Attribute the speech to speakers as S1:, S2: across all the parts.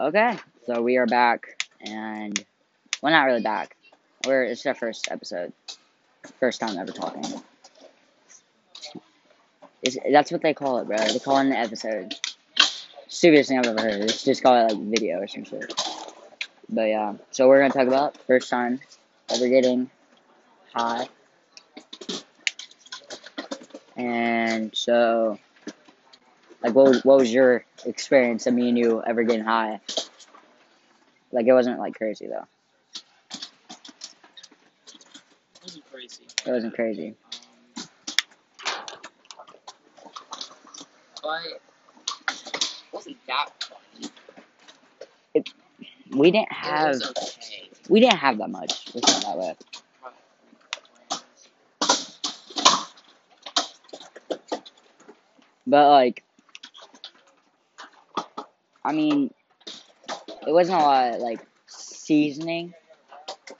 S1: Okay, so we are back, and well, not really back. We're it's our first episode, first time ever talking. It's, that's what they call it, bro. They call it an episode. Stupidest thing I've ever heard. It's just call it like video or some shit. But yeah, so we're gonna talk about first time ever getting high, and so like what what was your experience of me and you ever getting high? Like it wasn't like crazy though.
S2: It wasn't crazy.
S1: It wasn't crazy.
S2: Um, but it wasn't that funny.
S1: We didn't have
S2: okay.
S1: we didn't have that much. Let's put it that way. But like, I mean, it wasn't a lot of, like seasoning.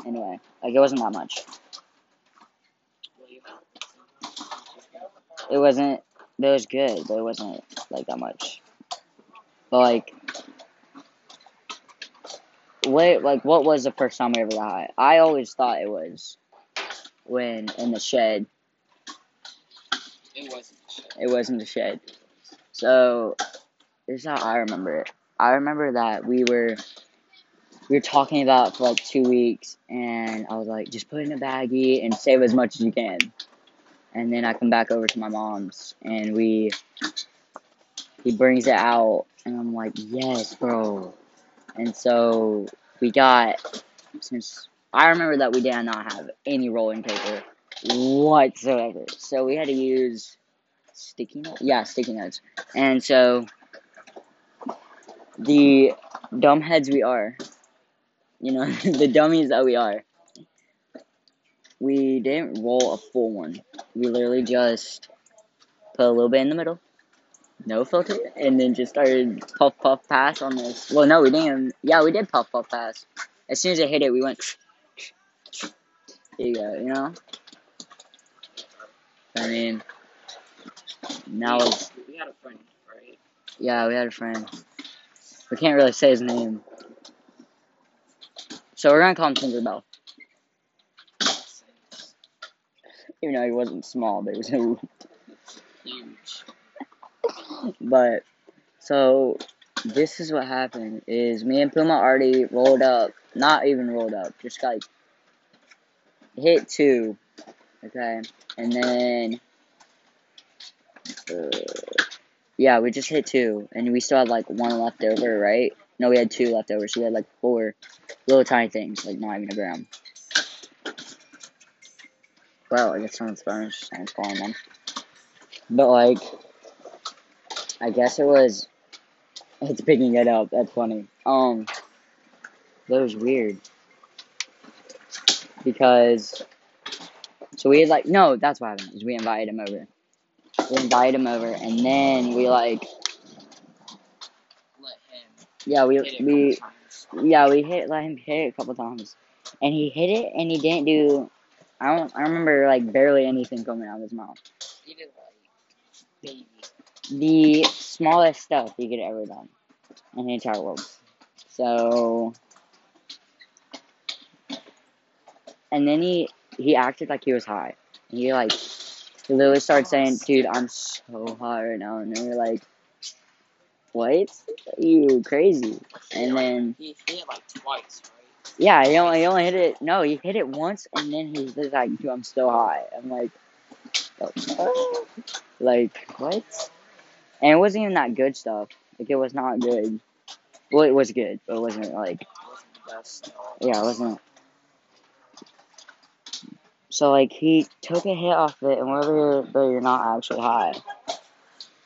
S1: Anyway, like it wasn't that much. It wasn't. It was good, but it wasn't like that much. But like, what like what was the first time we ever got high? I always thought it was when in the shed.
S2: It wasn't.
S1: It was in the shed. So this is how I remember it. I remember that we were we were talking about it for like two weeks, and I was like, just put it in a baggie and save as much as you can. And then I come back over to my mom's, and we he brings it out, and I'm like, yes, bro. And so we got since I remember that we did not have any rolling paper whatsoever, so we had to use sticky notes. Yeah, sticky notes. And so the dumbheads we are, you know, the dummies that we are, we didn't roll a full one. We literally just put a little bit in the middle, no filter, and then just started puff puff pass on this. Well, no, we didn't. Even, yeah, we did puff puff pass. As soon as it hit it, we went. Here you go. You know. I mean, now
S2: we had a friend, right?
S1: yeah, we had a friend. We can't really say his name. So we're gonna call him Tinkerbell. Even though he wasn't small, but he was
S2: Huge.
S1: But so this is what happened is me and Puma already rolled up, not even rolled up, just like hit two, okay, and then uh, yeah, we just hit two, and we still had like one left over, right? No, we had two left over, so we had like four little tiny things, like not even a gram. Well, I guess someone's phone someone's calling them. But like, I guess it was. It's picking it up. That's funny. Um, that was weird because. So we had like no, that's what happened. Is we invited him over. We invited him over, and then we like
S2: Let him
S1: yeah we we
S2: a couple times.
S1: yeah we hit let him hit it a couple times, and he hit it and he didn't do. I don't. I remember like barely anything coming out of his mouth.
S2: He did like baby.
S1: the smallest stuff he could ever done in the entire world. So, and then he he acted like he was high. He like he literally started saying, "Dude, I'm so high right now," and we were like, "What? You crazy?" And then
S2: He hit it like twice, right?
S1: yeah, he only he only hit it. No, he hit it once, and then he was like, "Dude, I'm still high." I'm like, "Oh, like what? And it wasn't even that good stuff. Like it was not good. Well, it was good, but it wasn't like
S2: It wasn't the best.
S1: yeah, it wasn't. So like he took a hit off it, and we're over here, but you're not actually high.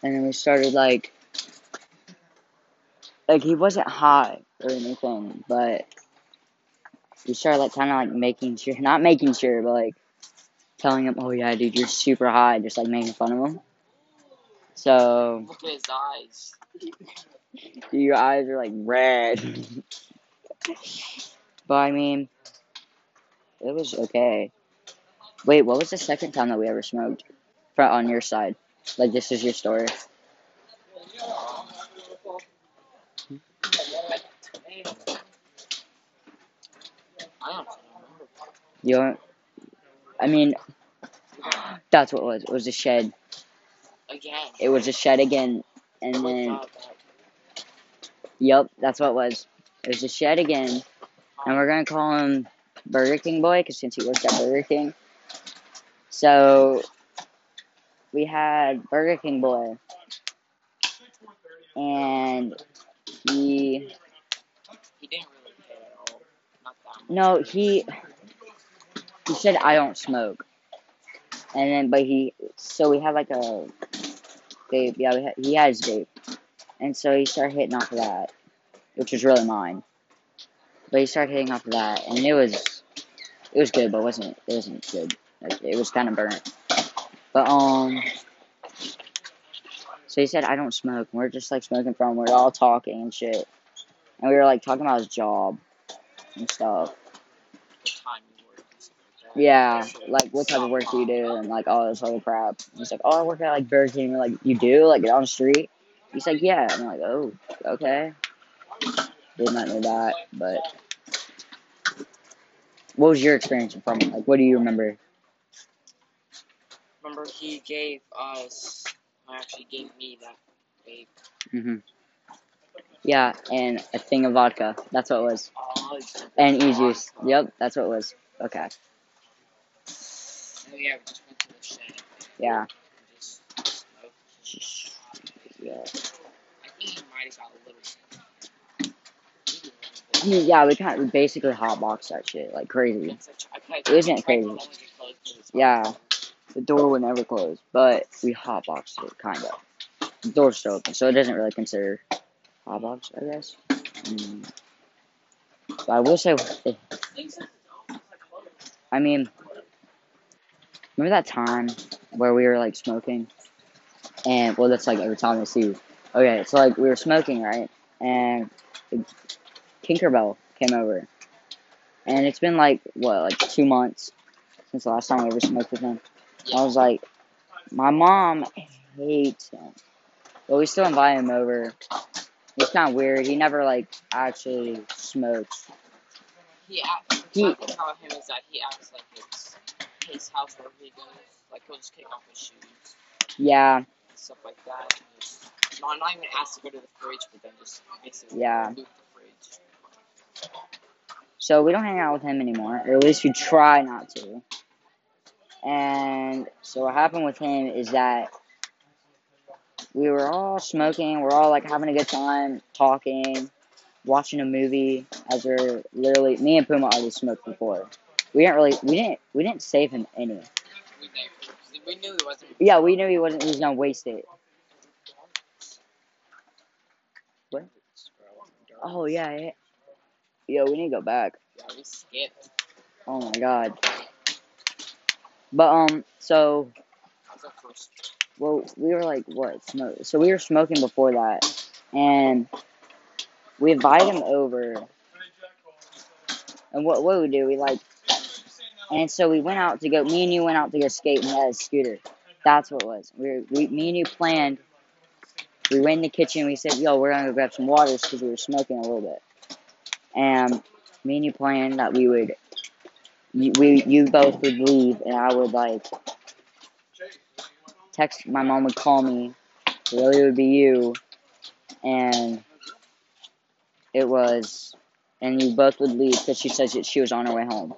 S1: And then we started like, like he wasn't high or anything, but we started like kind of like making sure, not making sure, but like telling him, oh yeah, dude, you're super high, just like making fun of him. So
S2: Look at his eyes.
S1: Dude, your eyes are like red. but I mean, it was okay. Wait, what was the second time that we ever smoked? For, on your side, like this is your story. You I mean, that's what it was. It was a shed.
S2: Again.
S1: It was a shed again. And then, yep, that's what it was. It was a shed again. And we're going to call him Burger King Boy because since he works at Burger King. So, we had Burger King Boy. And he
S2: He didn't really care at all.
S1: No, he he said I don't smoke, and then but he so we had like a vape. Yeah, we had, he had his vape, and so he started hitting off of that, which was really mine. But he started hitting off of that, and it was it was good, but it wasn't it wasn't good. Like, it was kind of burnt. But um, so he said I don't smoke. We're just like smoking from. We're all talking and shit, and we were like talking about his job and stuff. Yeah, like what type of work do you do and like all this other crap. He's like, Oh, I work at like Burger King. We're like, You do? Like on the street? He's like, Yeah. I'm like, Oh, okay. Did not know that, but what was your experience from? Like what do you remember?
S2: Remember, he gave us, actually gave me that vape.
S1: Mhm. Yeah, and a thing of vodka. That's what it was.
S2: Oh,
S1: And e juice. Yep, that's what it was. Okay.
S2: And yeah, we just went to the shed
S1: Yeah.
S2: just.
S1: Yeah.
S2: I think he might have got a little.
S1: I mean, yeah, we kind of we basically hotboxed that shit like crazy.
S2: It's such- I tried-
S1: It wasn't
S2: I tried to
S1: crazy.
S2: only get close to his
S1: Yeah. The door would never close, but we hotboxed it, kind of. The door's still open, so it doesn't really consider hotbox, I guess. Mm. But I will say, I mean, remember that time where we were like smoking, and well, that's like every time I see. Okay, so like we were smoking, right, and Tinkerbell came over, and it's been like what, like two months since the last time we ever smoked with him. I was like, my mom hates him. But we still invite him over. It's kind of weird. He never, like, actually smokes.
S2: He act,
S1: He-
S2: the thing about him is that he acts like it's his house wherever he goes. Like he'll just kick off his shoes
S1: Yeah,
S2: and stuff like that. Just, not, not even ask to go to the fridge, but then just basically
S1: Yeah.
S2: loot the fridge.
S1: so we don't hang out with him anymore. Or at least we try not to. And so what happened with him is that we were all smoking. We're all, like, having a good time, talking, watching a movie. As we're literally, me and Puma already smoked before. We didn't really, we didn't, we didn't save him any.
S2: We knew he wasn't.
S1: Yeah, we knew he wasn't. He was gonna waste it. What? Oh yeah, yeah. Yo, we need to go back.
S2: Yeah, we skipped.
S1: Oh my god. But um, so well, we were like what smoke? So we were smoking before that, and we invited him over. And what what we do? We like, and so we went out to go. Me and you went out to go skate, and he had a scooter. That's what it was. We, we me and you planned. We went in the kitchen. We said, "Yo, we're gonna go grab some waters because we were smoking a little bit." And me and you planned that we would, you, we you both would leave, and I would like text. My mom would call me. Really, it would be you, and it was, and you both would leave because she said that she was on her way home,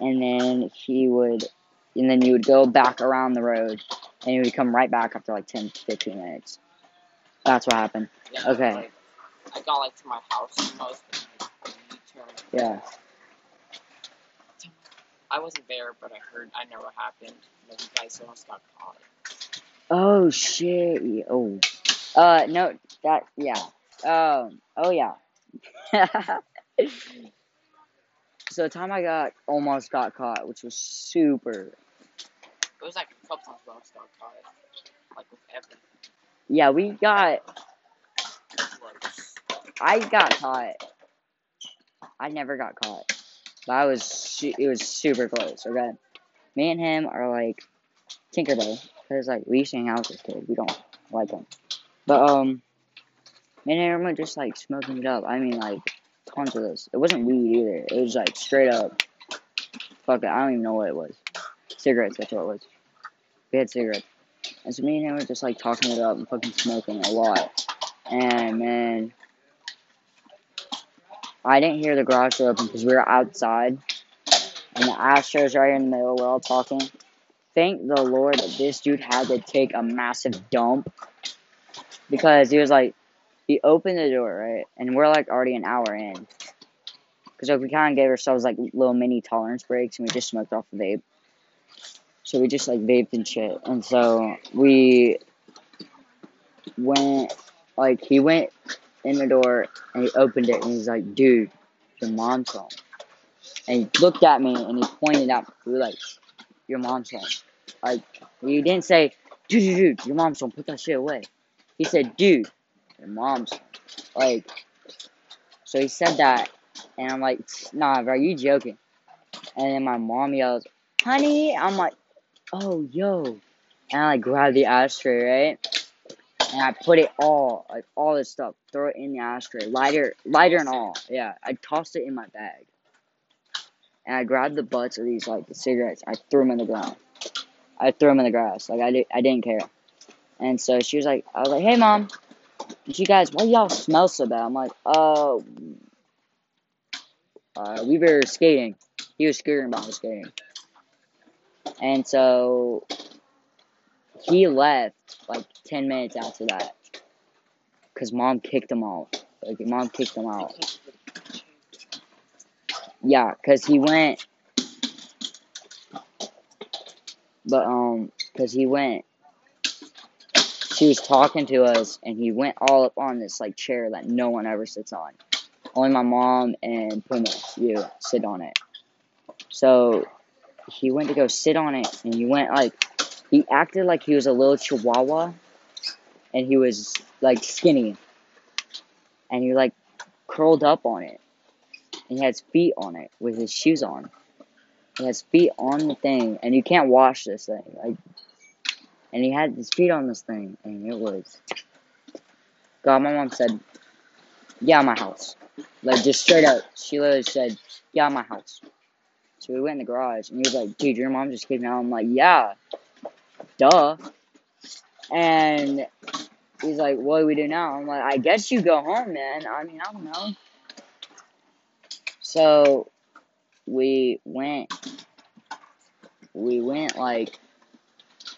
S1: and then he would, and then you would go back around the road, and you would come right back after like 10, 15 minutes. That's what happened.
S2: Yeah,
S1: Okay.
S2: I got like to my house and like, a U-turn.
S1: Yeah.
S2: I wasn't there, but I heard. I know what happened. You, you guys almost got caught.
S1: Oh shit. Oh. Uh no that yeah. Um oh yeah. so the time I got almost got caught, which was super
S2: It was like a couple times we almost got caught. Like with everything.
S1: yeah, we got I got caught. I never got caught. But I was it was super close, okay? Me and him are like Tinkerbell. Cause like we used to hang out with this kid. We don't like him. But um Me and Aaron were just like smoking it up. I mean, like tons of this. It wasn't weed either. It was like straight up. Fuck it. I don't even know what it was. Cigarettes. That's what it was. We had cigarettes. And so me and him were just like talking it up and fucking smoking a lot. And man, I didn't hear the garage door open because we were outside. And the ashtray's right in the middle. We're all talking. Thank the Lord that this dude had to take a massive dump. Because he was like, he opened the door, right? And we're like already an hour in. Because like, we kind of gave ourselves like little mini tolerance breaks and we just smoked off the vape. So we just like vaped and shit. And so we went, like, he went in the door and he opened it and he's like, dude, your mom's home. And he looked at me and he pointed out, we like, your mom's home. Like, he didn't say, dude, dude, dude, your mom's home, put that shit away. He said, dude, your mom's home. Like, so he said that, and I'm like, nah, bro, you joking. And then my mom yells, honey, I'm like, oh, yo. And I like grab the ashtray, right? And I put it all, like all this stuff, throw it in the ashtray, lighter, lighter and all. Yeah, I tossed it in my bag. And I grabbed the butts of these like the cigarettes. I threw them in the ground. I threw them in the grass. Like I did, I didn't care. And so she was like, I was like, hey mom. She guys, why y'all smell so bad? I'm like, oh, uh, we were skating. He was scooting about skating. And so he left like 10 minutes after that. Because mom kicked him out. Like, mom kicked him out. Yeah, because he went. But, um, because he went. She was talking to us, and he went all up on this, like, chair that no one ever sits on. Only my mom and Puma, you, sit on it. So, he went to go sit on it, and he went, like, he acted like he was a little chihuahua, and he was, like, skinny. And he, like, curled up on it. And he has feet on it with his shoes on. He has feet on the thing, and you can't wash this thing. Like, and he had his feet on this thing, and it was. God, my mom said, "Yeah, my house." Like just straight up, she literally said, "Yeah, my house." So we went in the garage, and he was like, "Dude, your mom just came out." I'm like, "Yeah, duh." And he's like, "What do we do now?" I'm like, "I guess you go home, man. I mean, I don't know." So we went we went like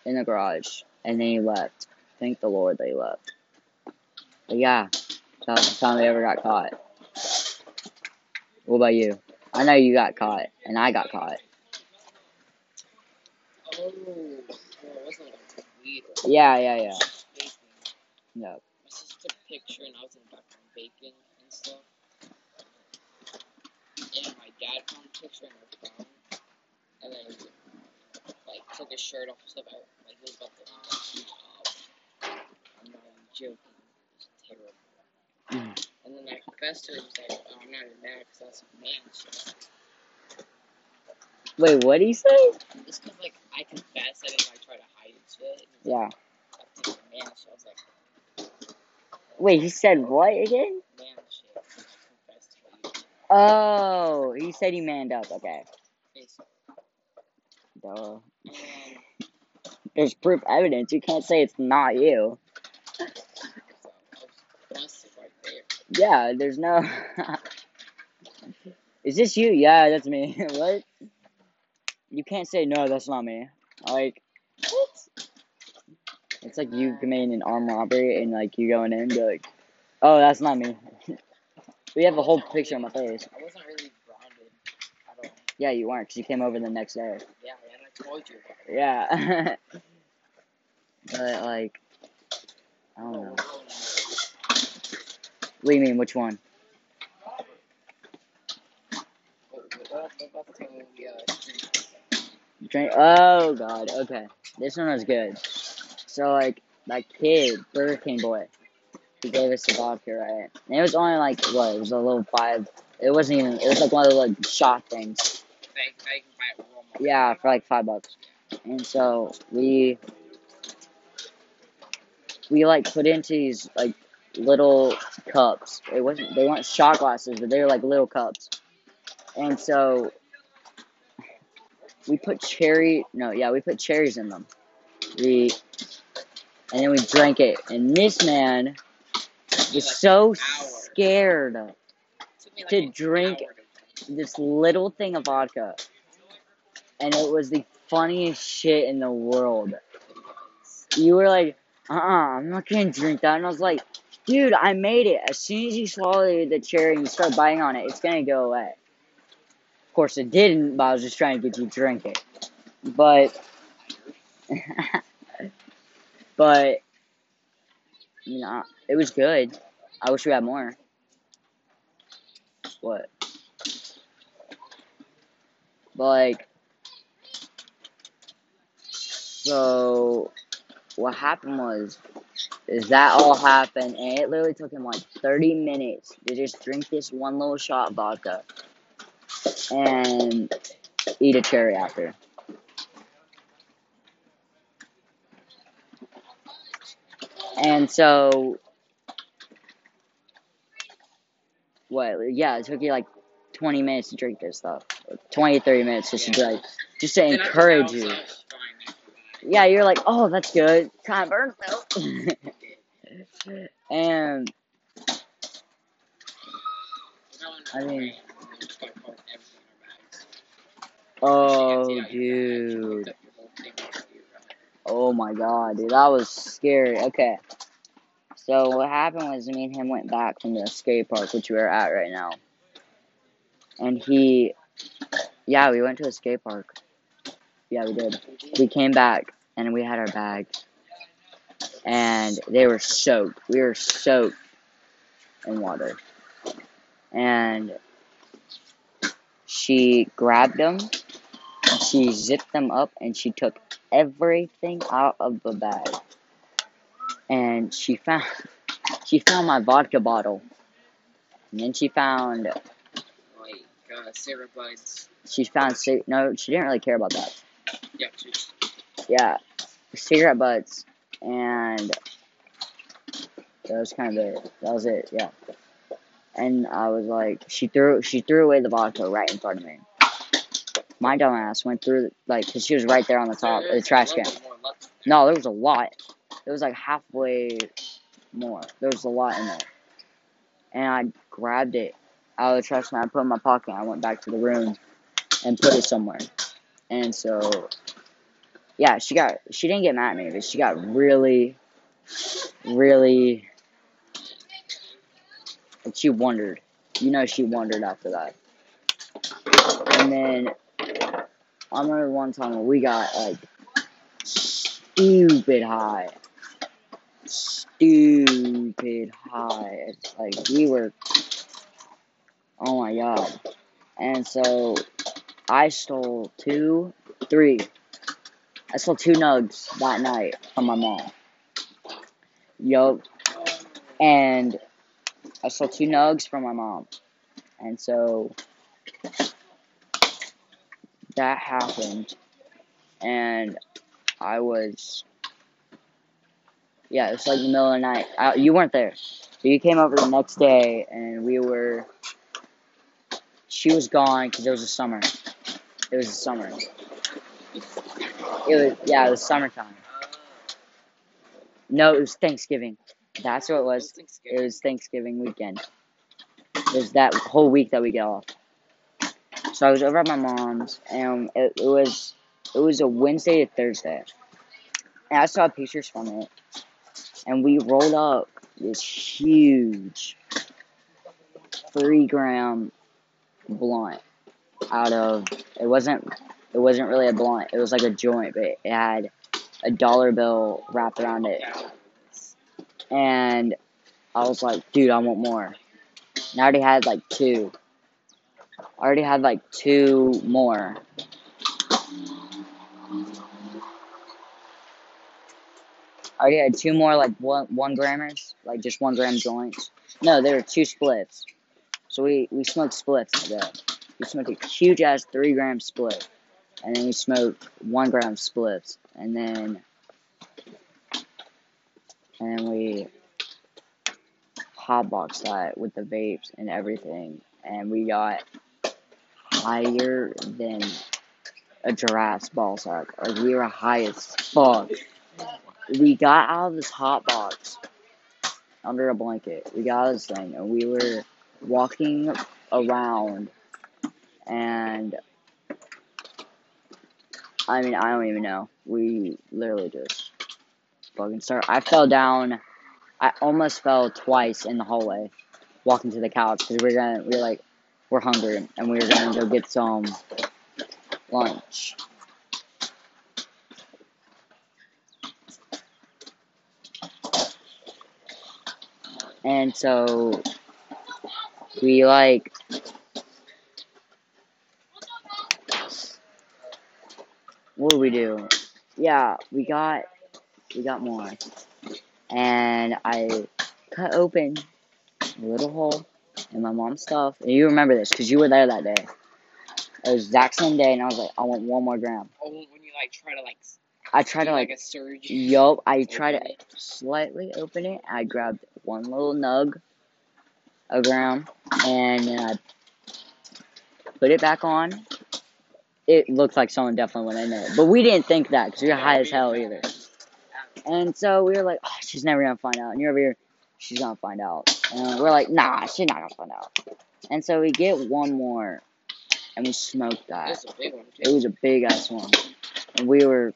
S1: in the garage and then he left. Thank the Lord they left. But yeah, that was the time they ever got caught. What about you? I know you got caught and I got caught.
S2: Oh, well, it wasn't like weed or
S1: Yeah, yeah, yeah.
S2: vaping.
S1: No.
S2: My sister took a picture and I was in the background baking and stuff. And my dad found the picture in her phone. And then, like, took his shirt off and stuff. I, like, he was about to like, I'm not even joking. It was terrible.
S1: Mm.
S2: And then I confessed to it. He was like, oh, I'm not even mad because that's a man shit.
S1: Wait, what did he say?
S2: It's because, like, I confessed. I didn't, like, try to hide it shit.
S1: Yeah.
S2: I think it's a man shit. I was like,
S1: Wait, he said what again?
S2: man shit. I confessed to what you did.
S1: Oh, he said he manned up. Okay. Duh. There's proof evidence. You can't say it's not you.
S2: so I was busted right there.
S1: Yeah, there's no. Is this you? Yeah, that's me. what? You can't say no, that's not me. Like? It's like you committing an armed robbery and like you going in and be like, oh, that's not me. we have a whole picture of my face.
S2: I wasn't really grounded at all.
S1: Yeah, you weren't because you came over the next day.
S2: Yeah, and I told you.
S1: Yeah. but like, I don't know.
S2: no,
S1: What do you mean? Which one? Drink. Oh god. Okay. This one was good. So like that kid, Burger King boy, he gave us the vodka, right? And it was only like what? It was a little five. It wasn't even. It was like one of those like shot things.
S2: Bag, bag, buy it at Walmart.
S1: Yeah, for like five bucks. And so we we like put into these like little cups. It wasn't they weren't shot glasses, but they were like little cups. And so we put cherry no, yeah, we put cherries in them. We and then we drank it. And this man was so scared to drink this little thing of vodka. And it was the funniest shit in the world. You were like, uh uh-uh, I'm not gonna drink that. And I was like, dude, I made it. As soon as you swallow the cherry and you start biting on it, it's gonna go away. Of course, it didn't, but I was just trying to get you to drink it. But, but, you know, it was good. I wish we had more. What? But, like, so, what happened was, is that all happened, and it literally took him like 30 minutes to just drink this one little shot of vodka and eat a cherry after. And so, what? Yeah, it took you like 20 minutes to drink this stuff. 20, 30 minutes just to like, just to encourage you. Yeah, you're like, oh, that's good. Kind of burns though. and I mean, oh, dude. Oh my god, dude, that was scary. Okay. So what happened was me and him went back from the skate park, which we're at right now. And he, yeah, we went to a skate park. Yeah, we did. We came back and we had our bag. And they were soaked. We were soaked in water. And she grabbed them, she zipped them up, and she took everything out of the bag. And she found she found my vodka bottle. And then she found
S2: like uh, Sarah Buds.
S1: She found no, she didn't really care about that.
S2: Yeah, just...
S1: yeah, cigarette butts, and that was kind of it. That was it. Yeah. And I was like, she threw she threw away the vodka right in front of me. My dumbass went through like, cause she was right there on the top of the trash can. No, there was a lot. It was like halfway more. There was a lot in there. And I grabbed it out of the trash can. I put it in my pocket. I went back to the room and put it somewhere. And so, yeah, she got she didn't get mad at me, but she got really, really. And she wondered. You know, she wondered after that. And then I remember one time when we got like stupid high. Stupid high. It's like we were oh my god. And so I stole two, three. I stole two nugs that night from my mom. Yup. And I stole two nugs from my mom. And so that happened, and I was, yeah, it was like the middle of the night. I, you weren't there, but you came over the next day, and we were. She was gone because it was the summer. It was the summer. It was yeah, it was summertime. No, it was Thanksgiving. That's what it was. It was Thanksgiving weekend. It was that whole week that we get off. So I was over at my mom's, and it, it was it was a Wednesday to Thursday, and I saw pictures from it, and we rolled up this huge three gram blunt out of it wasn't it wasn't really a blunt it was like a joint but it had a dollar bill wrapped around it. And I was like dude I want more. And I already had like two I already had like two more. I already had two more like one one grammers, like just one gram joints. No, there were two splits. So we we smoked splits today. We smoked a huge ass three gram split, and then we smoked one gram splits, and then and then we hot box that with the vapes and everything, and we got higher than a giraffe's ball sack. Like we were high as fuck. We got out of this hot box under a blanket. We got this thing, and we were walking around, and I mean, I don't even know. We literally just fucking start. I fell down. I almost fell twice in the hallway, walking to the couch because we are gonna. We are like, we're hungry, and we were gonna go get some lunch. And so we like what did we do? Yeah, we got we got more. And I cut open a little hole in my mom's stuff. And you remember this because you were there that day. It was exact same day, and I was like, I want one more gram.
S2: Oh, when you like try to like.
S1: I tried to like,
S2: like a surge.
S1: Yup, I tried to
S2: it.
S1: slightly open it. I grabbed one little nug of gram, and then I put it back on. It looked like someone definitely went in there, but we didn't think that because we were high as hell either. And so we were like, oh, she's never gonna find out. And you're over here, she's gonna find out. And we're like, nah, she's not gonna find out. And so we get one more, and we smoked that.
S2: That's a big one
S1: It was a big ass one. And we were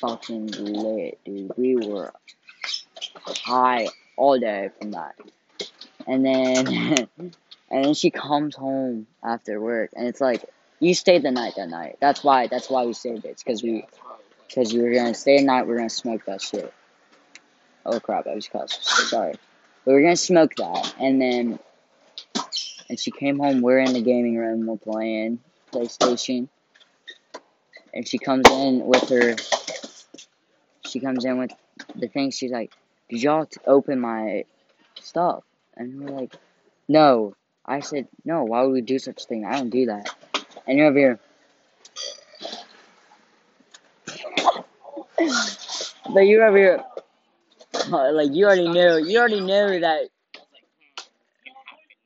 S1: fucking lit, dude. We were high all day from that. And then and then she comes home after work and it's like you stayed the night that night. That's why that's why we saved it. It's cause we
S2: That's why I was like,
S1: cause we were gonna stay the night, we are gonna smoke that shit. Oh crap, I was cussed. Sorry. We were gonna smoke that and then and she came home, we're in the gaming room, we're playing PlayStation. And she comes in with her she comes in with the thing, she's like, Did y'all open my stuff? And we're like, No. I said, No, why would we do such a thing? I don't do that. And you're over here. but you're over here. Like you already knew, you already knew that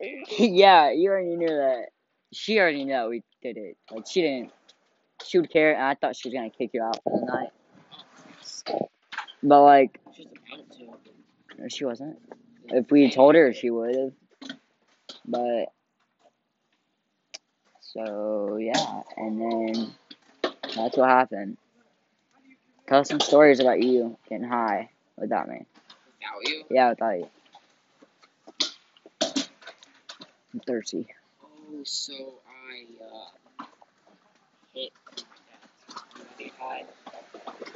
S1: yeah, you already knew that. She already knew we did it. Like she didn't. She would care, and I thought she was gonna kick you out for the night. But like, no, she wasn't. If we told her, she would have. But so yeah, and then that's what happened. Tell us some stories about you getting high without me.
S2: You?
S1: Yeah, without you. I'm thirsty.
S2: Oh, so I uh, hit my dad's high.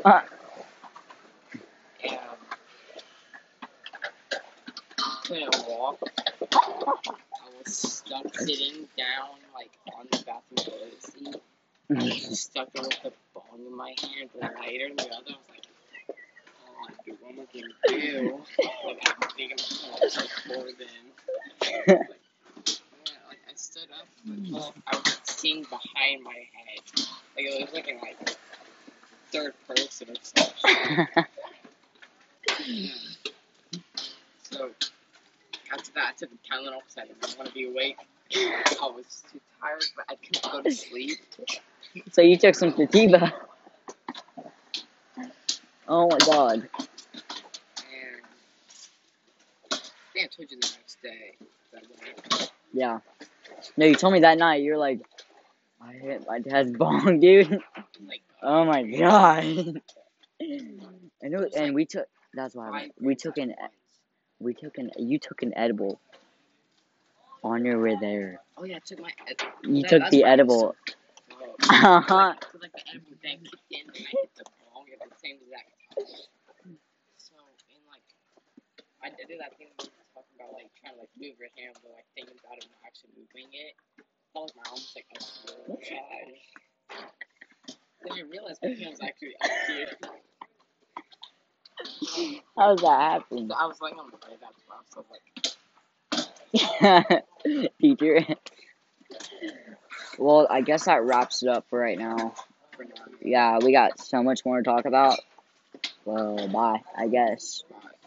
S1: Uh.
S2: And couldn't walk. I was stuck sitting down, like, on the bathroom toilet seat. I was stuck with the bong in my hand, the lighter in the other. I was like, oh, dude, what am I? Stood up, I was seeing behind my head. It was looking like third person. So after that, I took a Tylenol because I didn't want to be awake. I was too tired, but I couldn't go to sleep.
S1: so you took some sativa. Oh my god.
S2: And I think I told you the next day that went.
S1: Yeah. No, you told me that night. You were like, I hit my dad's bong, dude. Oh my god. and it was, and we took. That's why we took an we took an you took an edible. On your way there,
S2: Oh yeah, I took my. Ed-
S1: you
S2: that-
S1: took the
S2: why I was
S1: edible. Uh huh.
S2: like, the edible kicked in and I hit the bong at the same exact. So in like I did that thing we were talking about like trying to like move your hand but like thinking about it and actually moving it. I felt like my arm was like up here. Then I realized my hand was actually up here.
S1: How does that happen?
S2: So I was like on the bed, that's why I was so like
S1: Teacher. Well, I guess that wraps it up for right now.
S2: for now.
S1: Yeah, we got so much more to talk about. Well, bye, I guess.
S2: Bye.